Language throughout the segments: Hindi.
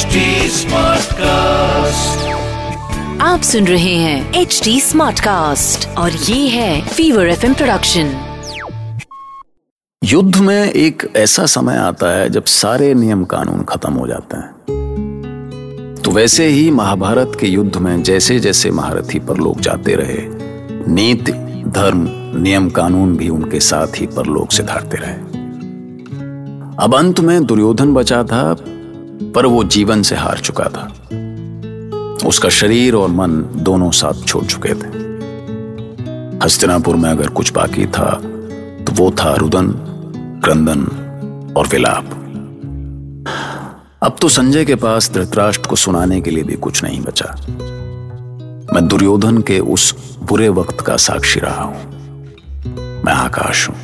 HD Smartcast. आप सुन रहे हैं एच डी स्मार्ट कास्ट और ये है फीवर एफ़ प्रोडक्शन युद्ध में एक ऐसा समय आता है जब सारे नियम कानून खत्म हो जाते हैं। तो वैसे ही महाभारत के युद्ध में जैसे जैसे महारथी पर लोग जाते रहे नीति धर्म नियम कानून भी उनके साथ ही परलोक से धारते रहे। अब अंत में दुर्योधन बचा था पर वो जीवन से हार चुका था। उसका शरीर और मन दोनों साथ छोड़ चुके थे। हस्तिनापुर में अगर कुछ बाकी था तो वो था रुदन, क्रंदन और विलाप। अब तो संजय के पास धृतराष्ट्र को सुनाने के लिए भी कुछ नहीं बचा। मैं दुर्योधन के उस बुरे वक्त का साक्षी रहा हूँ। मैं आकाश हूँ।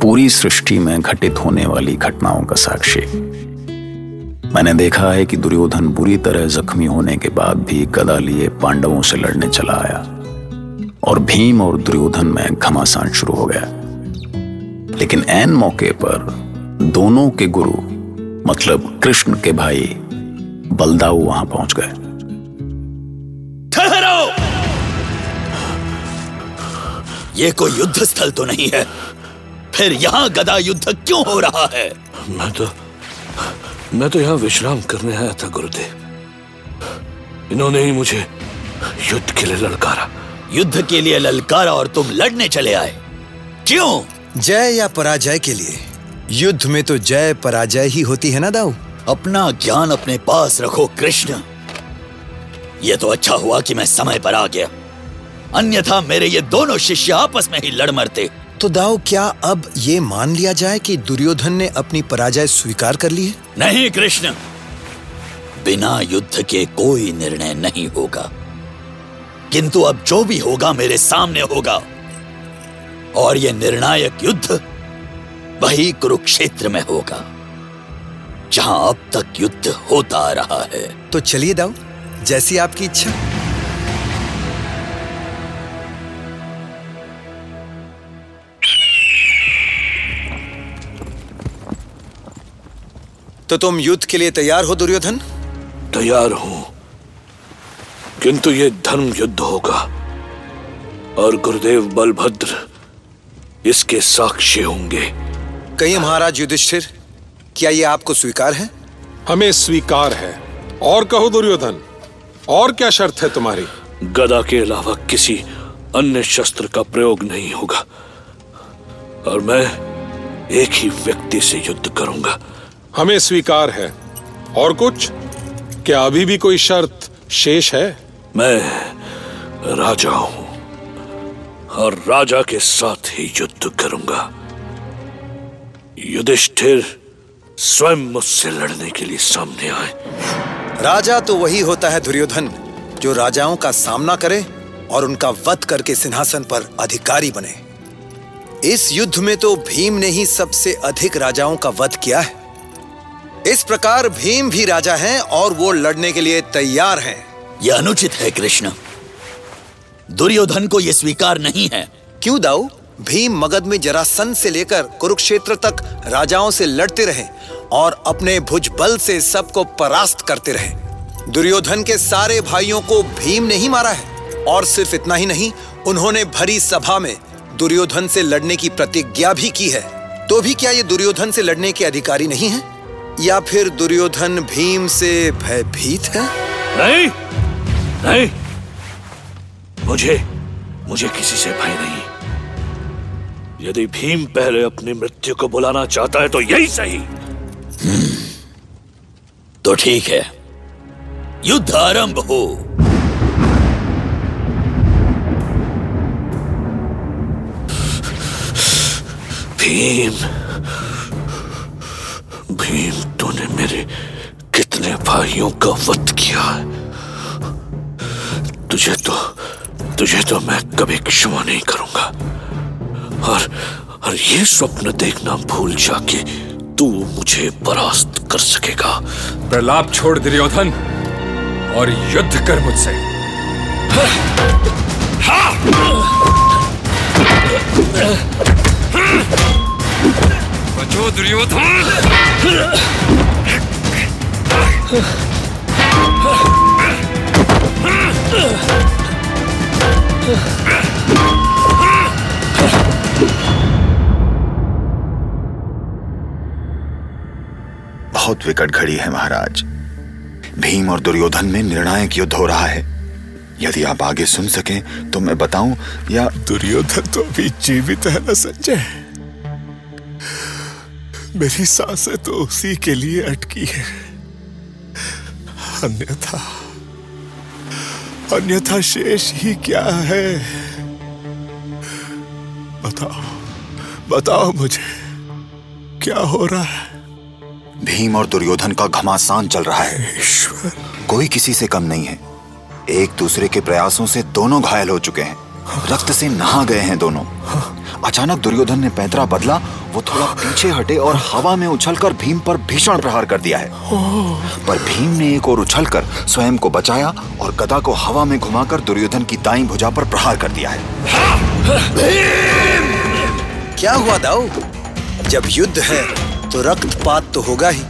पूरी सृष्टि में घटित होने वाली घटनाओं का साक्षी। मैंने देखा है कि दुर्योधन बुरी तरह जख्मी होने के बाद भी गदा लिए पांडवों से लड़ने चला आया। और भीम और दुर्योधन में घमासान शुरू हो गया। लेकिन एन मौके पर दोनों के गुरु मतलब कृष्ण के भाई बलदाऊ वहाँ पहुँच गए। ठहरो! ये कोई युद्ध स्थल तो नहीं है। फिर यहाँ गदा युद्ध क्यों हो रहा है? मैं तो मैं तो यहाँ विश्राम करने आया था गुरुदेव। इन्होंने ही मुझे युद्ध के लिए ललकारा। युद्ध के लिए ललकारा और तुम लड़ने चले आए। क्यों? जय या पराजय के लिए। युद्ध में तो जय पराजय ही होती है ना दाऊ? अपना ज्ञान अपने पास रखो कृष्ण। यह तो अच्छा हुआ कि मैं समय पर आ गया। अन्यथा मेरे ये दोनों शिष्य आपस में ही लड़ मरते। तो दाऊ क्या अब ये मान लिया जाए कि दुर्योधन ने अपनी पराजय स्वीकार कर ली है? नहीं कृष्ण। बिना युद्ध के कोई निर्णय नहीं होगा। किंतु अब जो भी होगा मेरे सामने होगा। और यह निर्णायक युद्ध वही कुरुक्षेत्र में होगा जहाँ अब तक युद्ध होता आ रहा है। तो चलिए दाऊ जैसी आपकी इच्छा। तो तुम युद्ध के लिए तैयार हो दुर्योधन? तैयार हूँ। किंतु ये धर्म युद्ध होगा और गुरुदेव बलभद्र इसके साक्षी होंगे। कहिए महाराज युधिष्ठिर क्या ये आपको स्वीकार है? हमें स्वीकार है। और कहो दुर्योधन और क्या शर्त है तुम्हारी? गदा के अलावा किसी अन्य शस्त्र का प्रयोग नहीं होगा। और मैं एक ही व्यक्ति से युद्ध करूँगा। हमें स्वीकार है। और कुछ? क्या अभी भी कोई शर्त शेष है? मैं राजा हूँ और राजा के साथ ही युद्ध करूँगा। युधिष्ठिर स्वयं मुझसे लड़ने के लिए सामने आए। राजा तो वही होता है दुर्योधन जो राजाओं का सामना करे और उनका वध करके सिंहासन पर अधिकारी बने। इस युद्ध में तो भीम ने ही सबसे अधिक राजाओं का वध किया है। इस प्रकार भीम भी राजा हैं और वो लड़ने के लिए तैयार हैं। यह अनुचित है कृष्ण। दुर्योधन को यह स्वीकार नहीं है। क्यों दाऊ? भीम मगध में जरासंध से लेकर कुरुक्षेत्र तक राजाओं से लड़ते रहे और अपने भुज बल से सबको परास्त करते रहे। दुर्योधन के सारे भाइयों को भीम ने ही मारा है। और सिर्फ़ इतना ही नहीं उन्होंने भरी सभा में दुर्योधन से लड़ने की प्रतिज्ञा भी की है। तो भी क्या ये दुर्योधन से लड़ने के अधिकारी नहीं है? या फिर दुर्योधन भीम से भयभीत है? नहीं नहीं। मुझे मुझे किसी से भय नहीं। यदि भीम पहले अपनी मृत्यु को बुलाना चाहता है तो यही सही। तो ठीक है। युद्ध आरंभ हो। भीम भीम तूने मेरे कितने भाइयों का वध किया है। तुझे तो तुझे तो मैं कभी क्षमा नहीं करूँगा। और और ये स्वप्न देखना भूल जाके तू मुझे परास्त कर सकेगा। प्रलाप छोड़ दुर्योधन और युद्ध कर मुझसे। बचो दुर्योधन! बहुत विकट घड़ी है, महाराज। भीम और दुर्योधन में निर्णायक युद्ध हो रहा है। यदि आप आगे सुन सकें तो मैं बताऊँ, या दुर्योधन तो अभी जीवित है ना, संजय? मेरी साँसें तो उसी के लिए अटकी है। अन्यथा अन्यथा शेष ही क्या है? बताओ बताओ मुझे क्या हो रहा है? भीम और दुर्योधन का घमासान चल रहा है। ईश्वर। कोई किसी से कम नहीं है। एक दूसरे के प्रयासों से दोनों घायल हो चुके हैं। रक्त से नहा गए हैं दोनों। अचानक दुर्योधन ने पैतरा बदला, वो थोड़ा पीछे हटे और हवा में उछलकर भीम पर भीषण प्रहार कर दिया है। पर भीम ने एक और उछलकर स्वयं को बचाया और गदा को हवा में घुमाकर दुर्योधन की दाई भुजा पर प्रहार कर दिया है। भीम! क्या हुआ दाऊ? जब युद्ध है तो रक्तपात तो होगा ही।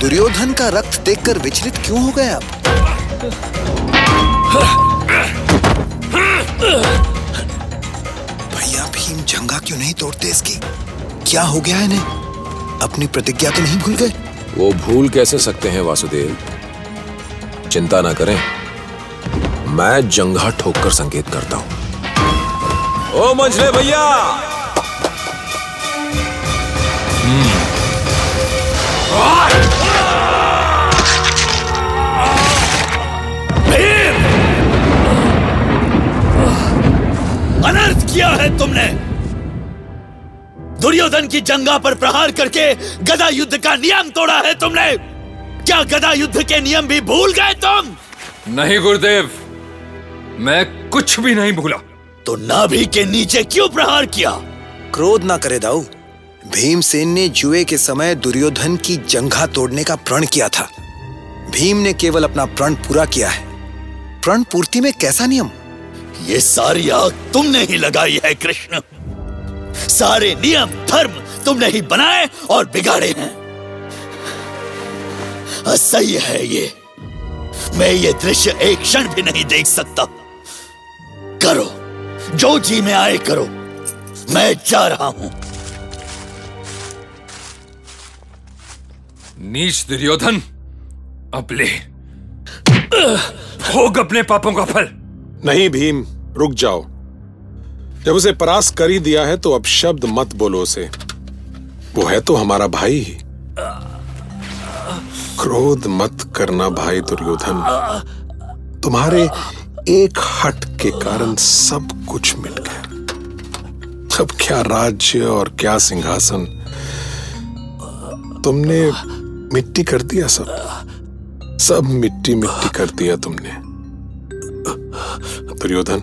दुर्योधन का रक्त देखकर विचलित क्यों हो गए आप? क्यों नहीं तोड़ते इसकी? क्या हो गया इन्हें? अपनी प्रतिज्ञा तो नहीं भूल गए? वो भूल कैसे सकते हैं वासुदेव? चिंता ना करें। मैं जंघा ठोककर संकेत करता हूँ। ओ मंझले भैया! अनर्थ किया है तुमने। दुर्योधन की जंगा पर प्रहार करके गदा युद्ध का नियम तोड़ा है तुमने। क्या गदा युद्ध के नियम भी भूल गए तुम? नहीं गुरुदेव। मैं कुछ भी नहीं भूला। तो नाभि के नीचे क्यों प्रहार किया? क्रोध ना करे दाऊ। भीमसेन ने जुए के समय दुर्योधन की जंघा तोड़ने का प्रण किया था। भीम ने केवल अपना प्रण पूरा किया है। प्रण पूर्ति में कैसा नियम? ये सारी आग तुमने ही लगाई है कृष्ण। सारे नियम धर्म तुमने ही बनाए और बिगाड़े हैं। असह्य है ये। मैं ये दृश्य एक क्षण भी नहीं देख सकता। करो जो जी में आए करो। मैं जा रहा हूँ। नीच दुर्योधन अब ले। भोग अपने पापों का फल। नहीं भीम रुक जाओ। जब उसे परास कर ही दिया है तो अब शब्द मत बोलो उसे। वो है तो हमारा भाई। ही क्रोध मत करना भाई दुर्योधन। तुम्हारे एक हट के कारण सब कुछ मिट गया। अब क्या राज्य और क्या सिंहासन? तुमने मिट्टी कर दिया सब। सब मिट्टी मिट्टी कर दिया तुमने। दुर्योधन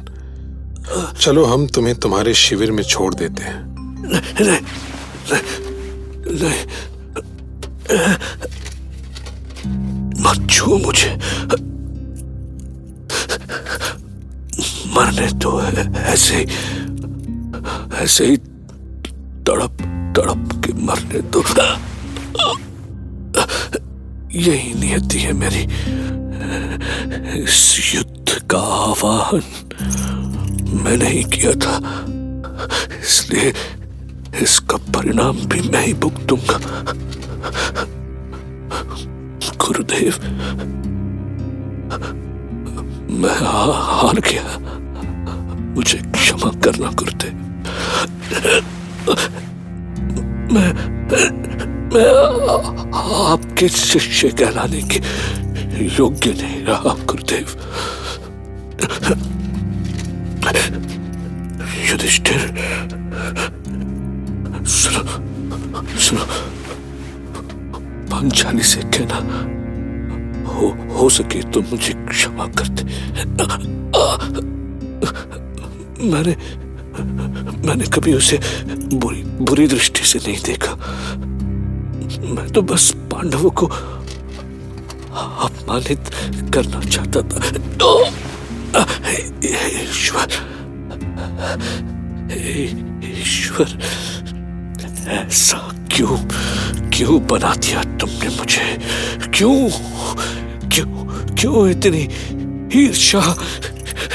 चलो हम तुम्हें तुम्हारे शिविर में छोड़ देते हैं। नहीं नहीं नहीं, मत छू मुझे। मरने तो ऐसे ऐसे ही तड़प तड़प के मरने दो। यही नियति है मेरी। इस युद्ध का आवाहन मैंने नहीं किया था। इसलिए इसका परिणाम भी मैं ही भुगतूँगा गुरुदेव, मैं हा- हार गया। मुझे क्षमा करना गुरुदेव। मैं मैं आपके शिष्य कहलाने के योग्य नहीं रहा गुरुदेव। युधिष्ठिर सुनो सुनो पंचाली से कहना हो हो सके तो मुझे क्षमा कर दे मैंने मैंने कभी उसे बुरी बुरी दृष्टि से नहीं देखा मैं तो बस पांडवों को अपमानित करना चाहता था ईश्वर ईश्वर, ऐसा क्यों क्यों बना दिया तुमने मुझे? क्यों क्यों क्यों इतनी ईर्षा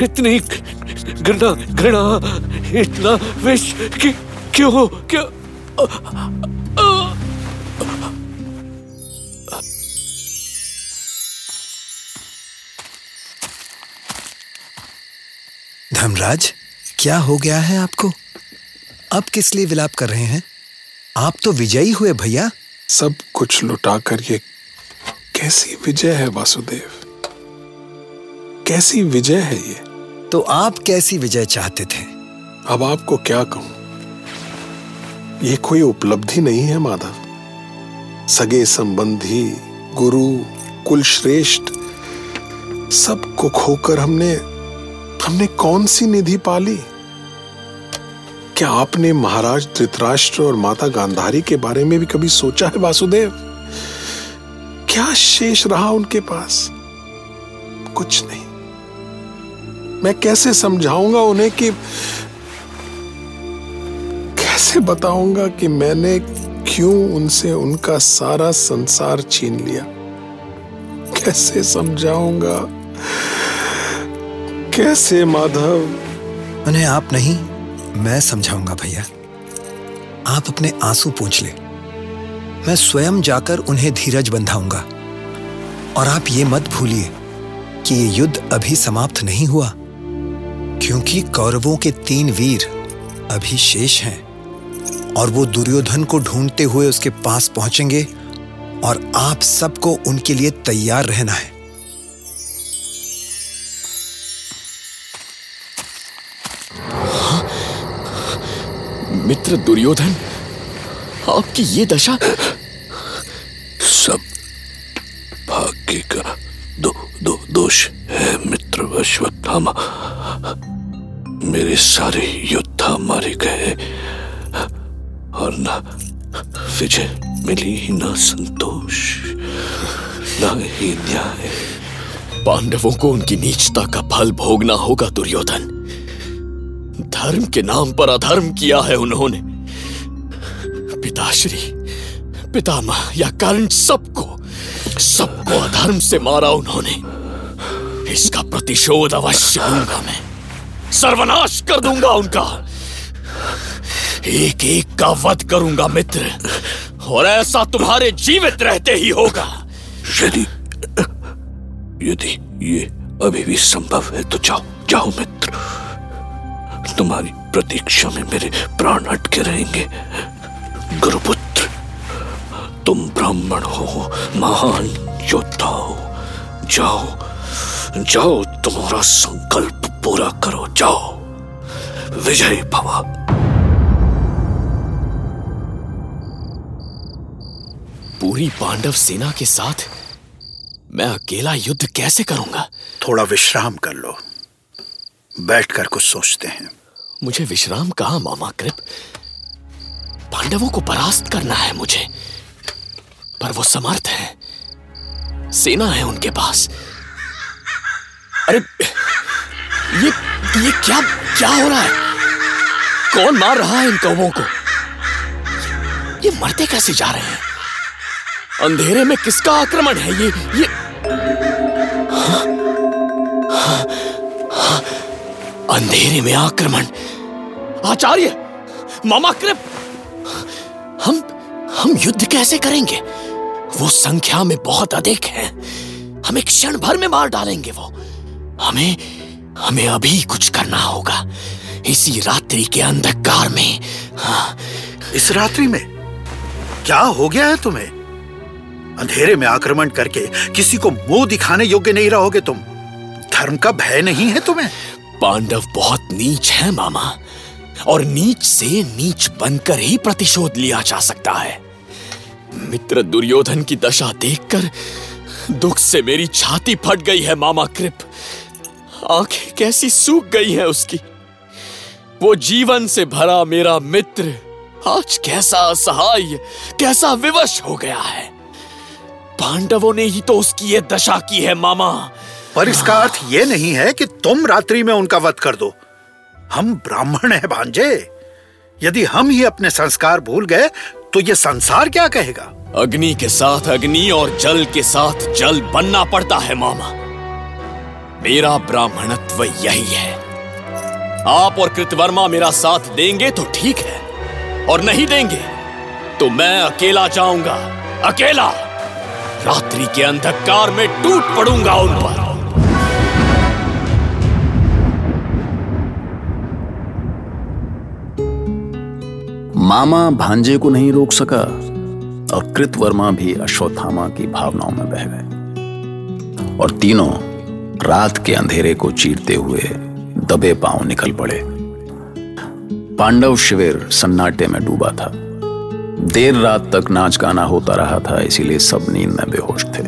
इतनी घृणा घृणा, इतना विष क्यों क्यों? धर्मराज क्या हो गया है आपको? अब किस लिए विलाप कर रहे हैं? आप तो विजयी हुए भैया। सब कुछ लुटाकर ये कैसी विजय है वासुदेव? कैसी विजय है ये? तो आप कैसी विजय चाहते थे? अब आपको क्या कहूँ? ये कोई उपलब्धि नहीं है माधव। सगे संबंधी गुरु कुल श्रेष्ठ सबको खोकर हमने हमने कौन सी निधि पाली? क्या आपने महाराज धृतराष्ट्र और माता गांधारी के बारे में भी कभी सोचा है, वासुदेव? क्या शेष रहा उनके पास? कुछ नहीं। मैं कैसे समझाऊँगा उन्हें कि कैसे बताऊँगा कि मैंने क्यों उनसे उनका सारा संसार छीन लिया? कैसे समझाऊँगा? कैसे, माधव? उन्हें आप नहीं, मैं समझाऊँगा भैया। आप अपने आँसू पूछ ले। मैं स्वयं जाकर उन्हें धीरज बंधाऊँगा। और आप ये मत भूलिए कि ये युद्ध अभी समाप्त नहीं हुआ, क्योंकि कौरवों के तीन वीर अभी शेष हैं, और वो दुर्योधन को ढूंढते हुए उसके पास पहुँचेंगे, और आप सबको उनके लिए तैयार रहना है। मित्र दुर्योधन आपकी ये दशा? सब भाग्य का दो, दो, दोष है मित्र अश्वत्थामा मेरे सारे योद्धा मारे गए। और ना विजय मिली ना संतोष ना ही न्याय। पांडवों को उनकी नीचता का फल भोगना होगा दुर्योधन। धर्म के नाम पर अधर्म किया है उन्होंने। पिताश्री, पितामह या कर्ण सबको सबको अधर्म से मारा उन्होंने। इसका प्रतिशोध अवश्य लूँगा मैं। सर्वनाश कर दूँगा उनका। एक एक का वध करूँगा मित्र, और ऐसा तुम्हारे जीवित रहते ही होगा। यदि यदि ये अभी भी संभव है तो जाओ जाओ मित्र। तुम्हारी प्रतीक्षा में मेरे प्राण अटके रहेंगे। गुरुपुत्र तुम ब्राह्मण हो महान योद्धा हो। जाओ जाओ तुम्हारा संकल्प पूरा करो जाओ। विजय भवा। पूरी पांडव सेना के साथ मैं अकेला युद्ध कैसे करूँगा? थोड़ा विश्राम कर लो। बैठकर कुछ सोचते हैं। मुझे विश्राम कहा, मामा कृप? पांडवों को परास्त करना है मुझे। पर वो समर्थ है। सेना है उनके पास। अरे, ये ये क्या क्या हो रहा है? कौन मार रहा है इन कौवों को? ये मरते कैसे जा रहे हैं? अंधेरे में किसका आक्रमण है? ये ये अंधेरे में आक्रमण। आचार्य, मामा कृप। हम हम युद्ध कैसे करेंगे? वो संख्या में बहुत अधिक है। हमें क्षण भर में मार डालेंगे वो। हमें हमें अभी कुछ करना होगा। इसी रात्रि के अंधकार में। हाँ। इस रात्रि में? क्या हो गया है तुम्हें? अंधेरे में आक्रमण करके किसी को मुँह दिखाने योग्य नहीं रहोगे तुम। धर्म का भय नहीं है तुम्हें? पांडव बहुत नीच है, मामा। और नीच से नीच बनकर ही प्रतिशोध लिया जा सकता है। मित्र दुर्योधन की दशा देखकर दुख से मेरी छाती फट गई है, मामा कृप। आँखें कैसी सूख गई हैं उसकी। वो जीवन से भरा मेरा मित्र आज कैसा असहाय, कैसा विवश हो गया है। पांडवों ने ही तो उसकी ये दशा की है, मामा। पर इसका अर्थ ये नहीं है कि तुम रात्रि में उनका वध कर दो। हम ब्राह्मण हैं, भांजे। यदि हम ही अपने संस्कार भूल गए तो ये संसार क्या कहेगा? अग्नि के साथ अग्नि और जल के साथ जल बनना पड़ता है, मामा। मेरा ब्राह्मणत्व यही है। आप और कृतवर्मा मेरा साथ देंगे तो ठीक है, और नहीं देंगे तो मैं अकेला जाऊँगा। अकेला! रात्रि के अंधकार में टूट पड़ूँगा उन पर। मामा भांजे को नहीं रोक सका और कृतवर्मा भी अश्वत्थामा की भावनाओं में बह गए। और तीनों रात के अंधेरे को चीरते हुए दबे पाँव निकल पड़े। पांडव शिविर सन्नाटे में डूबा था। देर रात तक नाच गाना होता रहा था, इसीलिए सब नींद में बेहोश थे।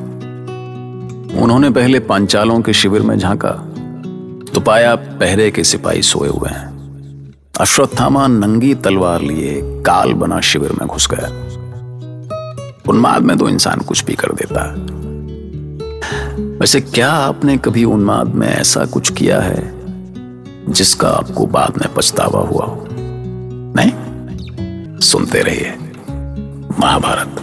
उन्होंने पहले पांचालों के शिविर में झांका तो पाया पहरे के सिपाही सोए हुए हैं। अश्वत्थामा नंगी तलवार लिए काल बना शिविर में घुस गया। उन्माद में तो इंसान कुछ भी कर देता। है वैसे क्या आपने कभी उन्माद में ऐसा कुछ किया है, जिसका आपको बाद में पछतावा हुआ हो? नहीं? सुनते रहिए, महाभारत।